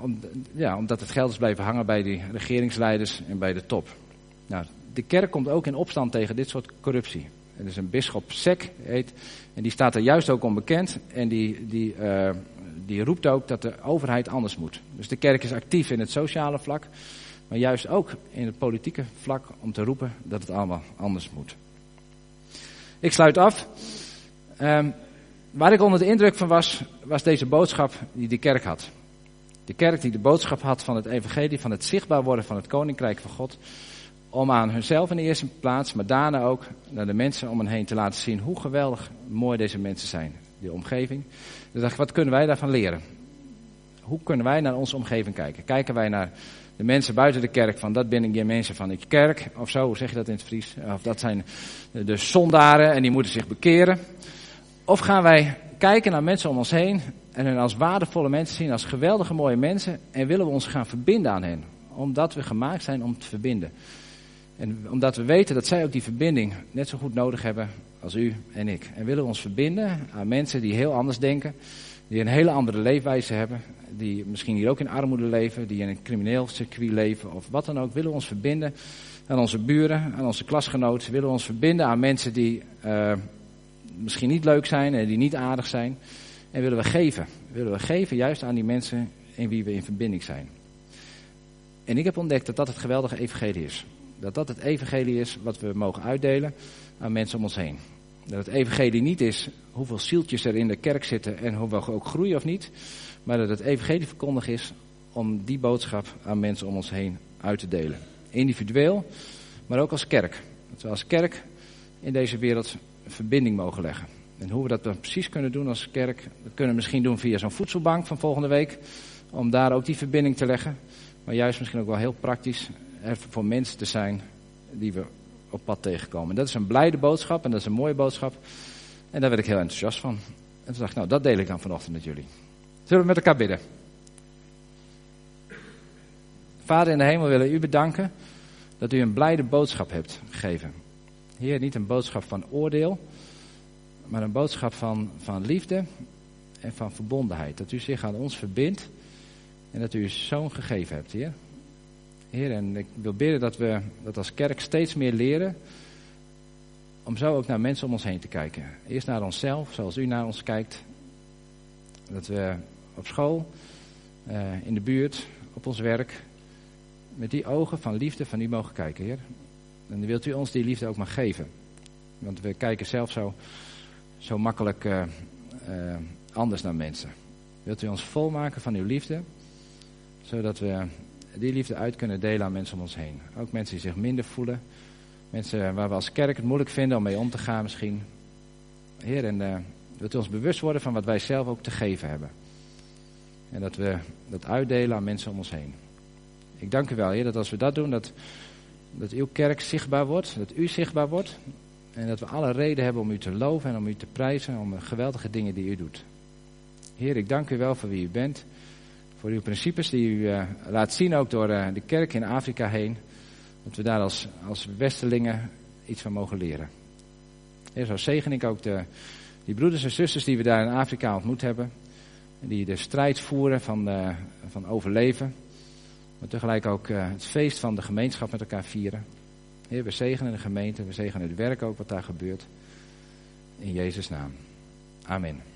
om, ja, omdat het geld is blijven hangen bij die regeringsleiders en bij de top. Nou, de kerk komt ook in opstand tegen dit soort corruptie. Er is een bisschop Sek, heet, en die staat er juist ook onbekend. En die, die, uh, die roept ook dat de overheid anders moet. Dus de kerk is actief in het sociale vlak, maar juist ook in het politieke vlak om te roepen dat het allemaal anders moet. Ik sluit af. Um, waar ik onder de indruk van was, was deze boodschap die de kerk had. De kerk die de boodschap had van het evangelie, van het zichtbaar worden van het koninkrijk van God. Om aan hunzelf in de eerste plaats, maar daarna ook naar de mensen om hen heen te laten zien hoe geweldig mooi deze mensen zijn. Die omgeving. Dus dacht wat kunnen wij daarvan leren? Hoe kunnen wij naar onze omgeving kijken? Kijken wij naar de mensen buiten de kerk van dat ben ik mensen van de kerk of zo, hoe zeg je dat in het Fries? Of dat zijn de zondaren en die moeten zich bekeren. Of gaan wij kijken naar mensen om ons heen en hen als waardevolle mensen zien, als geweldige mooie mensen en willen we ons gaan verbinden aan hen? Omdat we gemaakt zijn om te verbinden. En omdat we weten dat zij ook die verbinding net zo goed nodig hebben als u en ik. En willen we ons verbinden aan mensen die heel anders denken, die een hele andere leefwijze hebben, die misschien hier ook in armoede leven, die in een crimineel circuit leven of wat dan ook. Willen we ons verbinden aan onze buren, aan onze klasgenoten. Willen we ons verbinden aan mensen die uh, misschien niet leuk zijn en die niet aardig zijn. En willen we geven. Willen we geven juist aan die mensen in wie we in verbinding zijn. En ik heb ontdekt dat dat het geweldige evangelie is. Dat dat het evangelie is wat we mogen uitdelen aan mensen om ons heen. Dat het evangelie niet is hoeveel zieltjes er in de kerk zitten en hoe we ook groeien of niet. Maar dat het evangelie verkondig is om die boodschap aan mensen om ons heen uit te delen. Individueel, maar ook als kerk. Dat we als kerk in deze wereld verbinding mogen leggen. En hoe we dat dan precies kunnen doen als kerk, dat kunnen we misschien doen via zo'n voedselbank van volgende week. Om daar ook die verbinding te leggen. Maar juist misschien ook wel heel praktisch voor mensen te zijn die we op pad tegenkomen. Dat is een blijde boodschap en dat is een mooie boodschap. En daar werd ik heel enthousiast van. En toen dacht ik, nou dat deel ik dan vanochtend met jullie. Zullen we met elkaar bidden? Vader in de hemel, willen u bedanken dat u een blijde boodschap hebt gegeven. Heer, niet een boodschap van oordeel, maar een boodschap van, van liefde en van verbondenheid. Dat u zich aan ons verbindt en dat u uw zoon gegeven hebt, Heer. Heer, en ik wil bidden dat we dat als kerk steeds meer leren om zo ook naar mensen om ons heen te kijken. Eerst naar onszelf, zoals u naar ons kijkt. Dat we op school, uh, in de buurt, op ons werk, met die ogen van liefde van u mogen kijken, Heer. En wilt u ons die liefde ook maar geven. Want we kijken zelf zo, zo makkelijk uh, uh, anders naar mensen. Wilt u ons volmaken van uw liefde, zodat we die liefde uit kunnen delen aan mensen om ons heen. Ook mensen die zich minder voelen. Mensen waar we als kerk het moeilijk vinden om mee om te gaan misschien. Heer, en uh, wilt u ons bewust worden van wat wij zelf ook te geven hebben. En dat we dat uitdelen aan mensen om ons heen. Ik dank u wel, Heer, dat als we dat doen, dat, dat uw kerk zichtbaar wordt, dat u zichtbaar wordt. En dat we alle reden hebben om u te loven en om u te prijzen, om de geweldige dingen die u doet. Heer, ik dank u wel voor wie u bent, voor uw principes die u uh, laat zien ook door uh, de kerk in Afrika heen. Dat we daar als, als westerlingen iets van mogen leren. Heer, zo zegen ik ook de, die broeders en zusters die we daar in Afrika ontmoet hebben. Die de strijd voeren van, uh, van overleven. Maar tegelijk ook het feest van de gemeenschap met elkaar vieren. Heer, we zegenen de gemeente, we zegenen het werk ook wat daar gebeurt. In Jezus' naam. Amen.